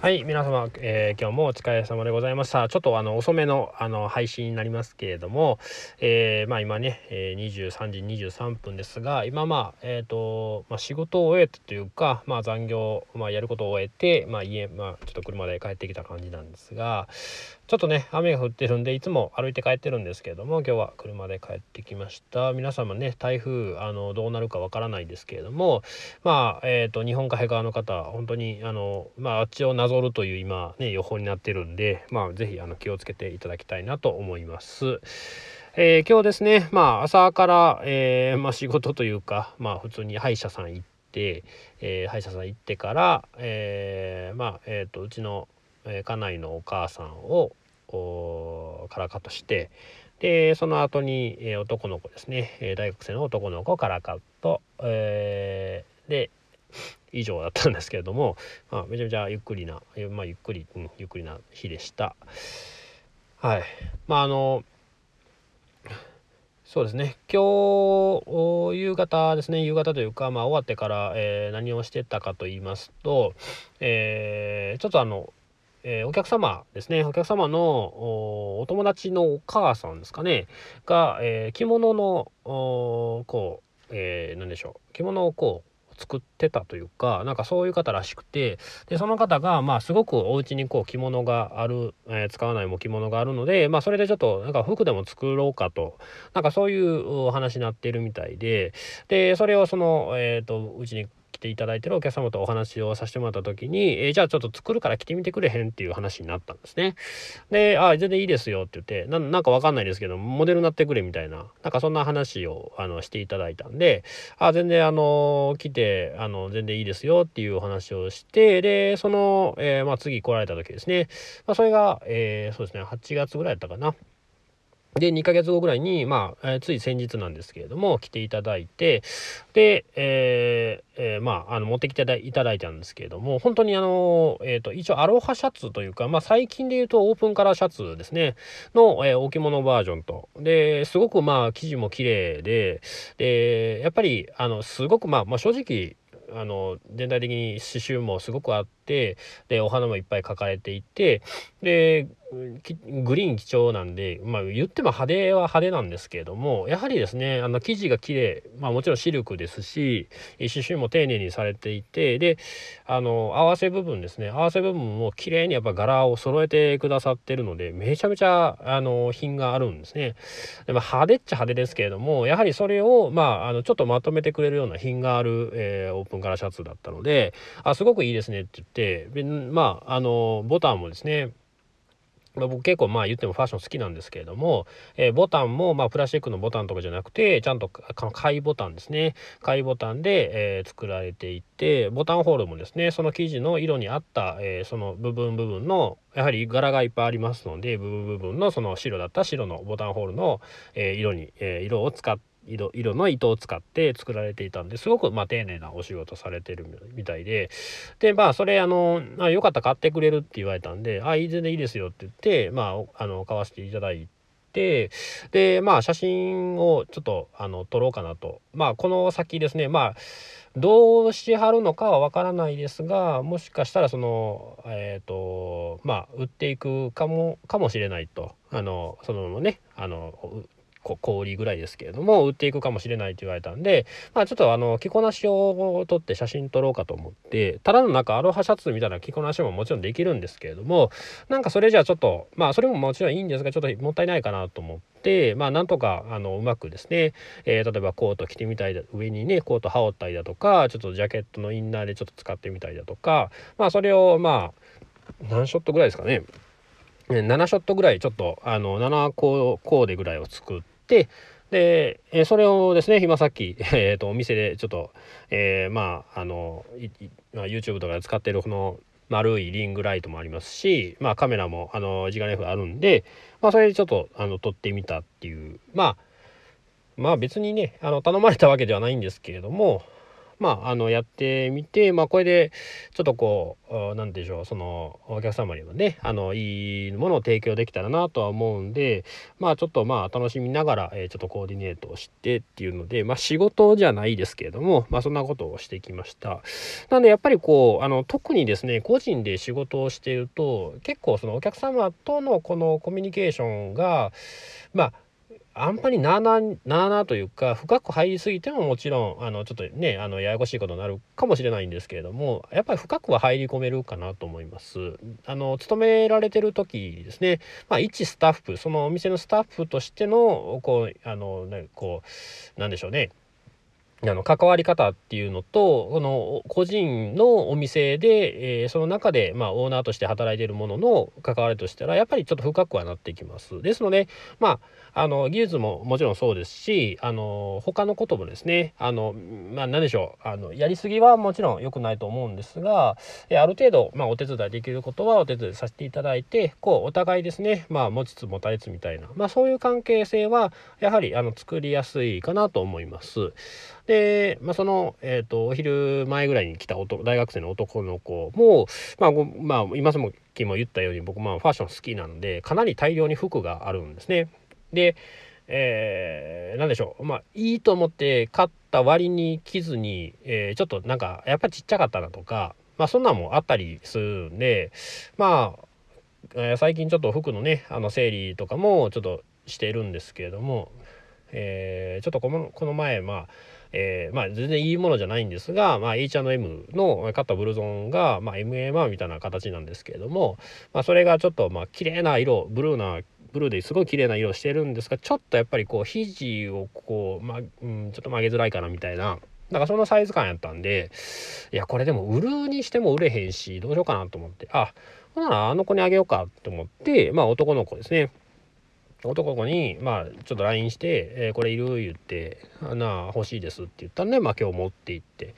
はい、皆様、えー、今日もお疲れ様でございました。ちょっとあの遅めのあの配信になりますけれども、えー、まあ今ね、えー、23時23分ですが、今まあえっ、ー、とまあ仕事を終えてというか、まあ残業まあやることを終えて、まあ家まあちょっと車で帰ってきた感じなんですが、ちょっとね雨が降ってるんでいつも歩いて帰ってるんですけれども、今日は車で帰ってきました。皆様ね台風あのどうなるかわからないですけれども、まあえっ、と日本海側の方本当にあのまああっちをなぞるという今ね予報になってるんでまあ是非あの気をつけていただきたいなと思います。えー、今日ですねまあ朝から、えー、まあ、仕事というかまあ普通に歯医者さん行って、えー、歯医者さん行ってから、えまあえーと、うちの、家内のお母さんをからかとしてでその後に、え男の子ですね大学生の男の子からかと、えで以上だったんですけれども、まあ、めちゃめちゃゆっくりな、まあ、ゆっくり、うん、ゆっくりな日でした。はい。まああのそうですね今日夕方ですね夕方というか、まあ、終わってから、えー、何をしてたかと言いますと、えー、ちょっとあの、えー、お客様ですね。お客様のお友達のお母さんですかね。が、え着物のこう、えー、何でしょう。着物をこう作ってたというかなんかそういう方らしくて。でその方がまあすごくお家にこう着物がある、えー、使わないも着物があるのでまあそれでちょっとなんか服でも作ろうかと。なんかそういうお話になってるみたいで。でそれをそのえっ、ー、とうちに来ていただいてるお客様とお話をさせてもらった時に、えー、じゃあちょっと作るから来てみてくれへんっていう話になったんですね。で、あ、全然いいですよって言って、ななんかわかんないですけど、モデルになってくれみたいな、なんかそんな話をあのしていただいたんで、あ、全然あの、来て、あの、全然いいですよっていうお話をして、で、その、えー、まあ次来られた時ですね、まあそれが、えー、そうですね、8月ぐらいだったかな。で2ヶ月後ぐらいに、まあ、えー、つい先日なんですけれども来ていただいてで、えーえー、まあ、あの持ってきていただいたんですけれども本当にあの、えーと、一応アロハシャツというか、まあ、最近で言うとオープンカラーシャツですねの、えー、置物バージョンと。ですごくまあ生地も綺麗ででやっぱりあのすごくまあ、まあ、正直あの全体的に刺繍もすごくあってでお花もいっぱい描かれていてでグリーン貴重なんで、まあ、言っても派手は派手なんですけれどもやはりですねあの生地が綺麗まあもちろんシルクですし刺繍も丁寧にされていてであの合わせ部分ですね合わせ部分も綺麗にやっぱ柄を揃えてくださってるのでめちゃめちゃあの品があるんですね。でまあ、派手っちゃ派手ですけれどもやはりそれを、まあ、あのちょっとまとめてくれるような品がある、えー、オープンカラーシャツだったのであすごくいいですねって言ってまああのボタンもですね、僕結構まあ言ってもファッション好きなんですけれども、えー、ボタンもまあプラスチックのボタンとかじゃなくてちゃんと貝ボタンですね。貝ボタンで、え、作られていてボタンホールもですねその生地の色に合った、え、その部分部分のやはり柄がいっぱいありますので部分部分のその白だった白のボタンホールの、え色に、え色を使って色色の糸を使って作られていたんですごくま丁寧なお仕事されてるみたいで。でまあそれあのあよかったら買ってくれるって言われたんで「あい全然いいですよ」って言ってまああの買わせていただいて。でまあ写真をちょっとあの撮ろうかなと。まあこの先ですねまあどうしはるのかはわからないですがもしかしたらそのえっ、ー、とまあ売っていくかもかもしれないと。あのそのままねあの小売りぐらいですけれども売っていくかもしれないと言われたんでまあちょっとあの着こなしを撮って写真撮ろうかと思ってただのなんかアロハシャツみたいな着こなしももちろんできるんですけれどもなんかそれじゃあちょっとまあそれももちろんいいんですがちょっともったいないかなと思って。まあなんとかあのうまくですね、えー、例えばコート着てみたいだ上にねコート羽織ったりだとかちょっとジャケットのインナーでちょっと使ってみたりだとかまあそれをまあ何ショットぐらいですかね7ショットぐらいちょっとあの7コーデぐらいを作っで、えそれをですね今さっき、えーと、お店でちょっと、えー、まああの YouTube とかで使ってるこの丸いリングライトもありますし、まあ、カメラもあの時間 F あるんで、まあ、それでちょっとあの撮ってみたっていう。まあまあ別にねあの頼まれたわけではないんですけれどもまあ、あのやってみて、まあ、これでちょっとこう何でしょうそのお客様にもねあのいいものを提供できたらなとは思うんでまあちょっとまあ楽しみながら、えー、ちょっとコーディネートをしてっていうので、まあ、仕事じゃないですけれども、まあ、そんなことをしてきました。なんでやっぱりこうあの特にですね個人で仕事をしていると結構そのお客様とのこのコミュニケーションがまああんまりなあなあなあなあというか深く入りすぎてももちろんあのちょっとねあのややこしいことになるかもしれないんですけれどもやっぱり深くは入り込めるかなと思います。あの勤められてる時ですね、まあ、一スタッフそのお店のスタッフとしてのこうあの、ね、こうなんでしょうねあの関わり方っていうのとこの個人のお店で、えー、その中で、まあ、オーナーとして働いているものの関わりとしたらやっぱりちょっと深くはなってきます。ですのでまああの技術ももちろんそうですしあの他のこともですねあの、まあ、何でしょうあのやりすぎはもちろん良くないと思うんですがある程度、まあ、お手伝いできることはお手伝いさせていただいてこうお互いですね、まあ、持ちつ持たれつみたいな、まあ、そういう関係性はやはりあの作りやすいかなと思います。で、まあ、その、えっ、ー、と、お昼前ぐらいに来た大学生の男の子も、まあ、まあ、今さっきも言ったように僕、まあ、ファッション好きなんで、かなり大量に服があるんですね。で、えー、なんでしょう。まあ、いいと思って買った割に着ずに、えー、ちょっとなんか、やっぱちっちゃかったなとか、まあ、そんなんもあったりするんで、まあ、えー、最近ちょっと服のね、あの、整理とかもちょっとしてるんですけれども、えー、ちょっとこのこの前、まあ、えー、まあ全然いいものじゃないんですが、まあ、H&M の買ったブルゾンが、まあ、MA1 みたいな形なんですけれども、まあ、それがちょっとまあ綺麗な色ブルーなブルーですごい綺麗な色してるんですがちょっとやっぱりこう肘をこう、まうん、ちょっと曲げづらいかなみたいな。だかそのサイズ感やったんでいやこれでも売るにしても売れへんしどうしようかなと思ってあほならあの子にあげようかと思ってまあ男の子ですね男の子に、まあ、ちょっと LINE して、えー、これいる言って、あな、欲しいですって言ったんで、まあ、今日持って行って、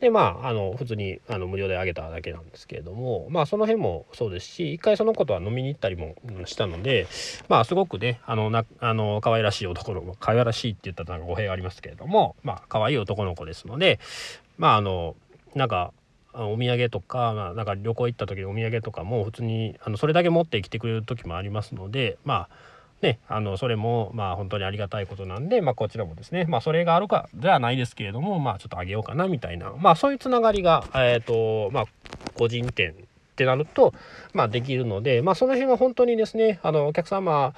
で、まあ、あの、普通に、あの、無料であげただけなんですけれども、まあ、その辺もそうですし、一回その子とは飲みに行ったりもしたので、まあ、すごくね、あの、な、あの、可愛らしい男の子、可愛らしいって言ったらなんか語弊がありますけれども、まあ、可愛い男の子ですので、まあ、あの、なんか、お土産とか、まあ、なんか旅行行った時のお土産とかも普通にあのそれだけ持ってきてくれる時もありますのでまあね、あのそれもまあ本当にありがたいことなんで、まあ、こちらもですね、まあ、それがあるかではないですけれども、まあ、ちょっとあげようかなみたいな、まあ、そういうつながりが、えーとまあ、個人店ってなると、まあ、できるので、まあ、その辺は本当にですねあのお客様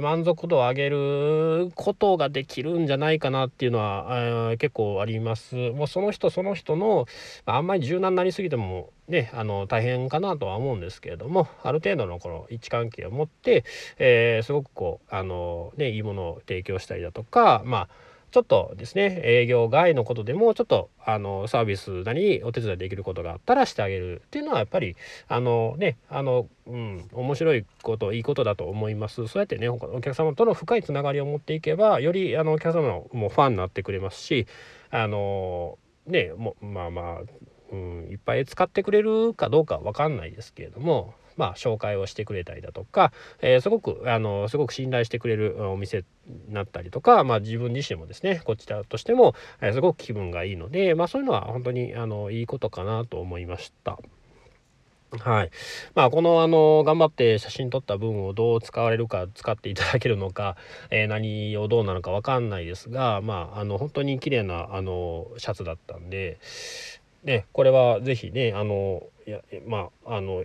満足度を上げることができるんじゃないかなっていうのは結構あります。もうその人その人のあんまり柔軟になりすぎてもねあの大変かなとは思うんですけれどもある程度のこの位置関係を持って、えー、すごくこうあの、ね、いいものを提供したりだとかまあちょっとですね営業外のことでもちょっとあのサービスなりお手伝いできることがあったらしてあげるっていうのはやっぱりあのねあのうん面白いこといいことだと思います。そうやってねお客様との深いつながりを持っていけばよりあのお客様のもファンになってくれますしあのねもまあまあうん、いっぱい使ってくれるかどうかわかんないですけれどもまあ、紹介をしてくれたりだとか、えー、すごくあのすごく信頼してくれるお店になったりとか、まあ、自分自身もですねこちらとしても、えー、すごく気分がいいので、まあ、そういうのは本当にあのいいことかなと思いました。はい。まあ、この、あの、頑張って写真撮った分をどう使われるか、使っていただけるのか、えー、何をどうなのかわかんないですが、まあ、あの、本当に綺麗な、あの、シャツだったんで、ね、これはぜひね、あの、いや、まあ、あの、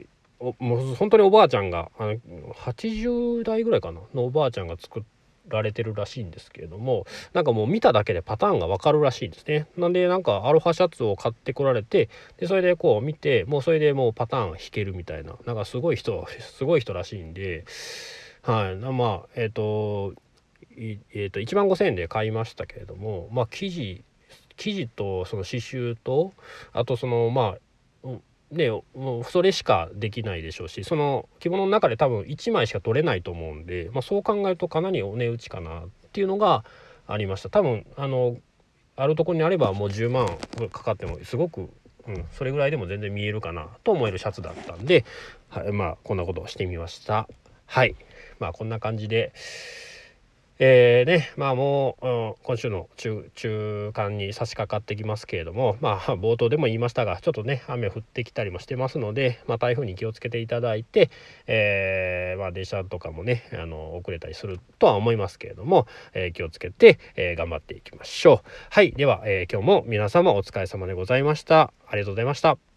もう本当におばあちゃんがあの80代ぐらいかなのおばあちゃんが作られてるらしいんですけれどもなんかもう見ただけでパターンがわかるらしいんですね。なんでなんかアロハシャツを買ってこられてでそれでこう見てもうそれでもうパターン弾けるみたいななんかすごい人すごい人らしいんではい。まあえっ、ー、とえー、と1万5,000円で買いましたけれどもまあ生地生地とその刺繍とあとそのまあねもうそれしかできないでしょうしその着物の中で多分1枚しか取れないと思うんで、まあ、そう考えるとかなりお値打ちかなっていうのがありました。多分あのあるとこにあればもう10万かかってもすごく、うん、それぐらいでも全然見えるかなと思えるシャツだったんで、はい、まあこんなことをしてみました。はいまあこんな感じでえー、ねまあもう、うん、今週の中中間に差し掛かってきますけれどもまあ 冒頭でも言いましたがちょっとね雨降ってきたりもしてますので、まあ、台風に気をつけていただいて、えー、まあ、電車とかもねあの遅れたりするとは思いますけれども、えー、気をつけて、え頑張っていきましょう。はいでは、え今日も皆様お疲れ様でございました。ありがとうございました。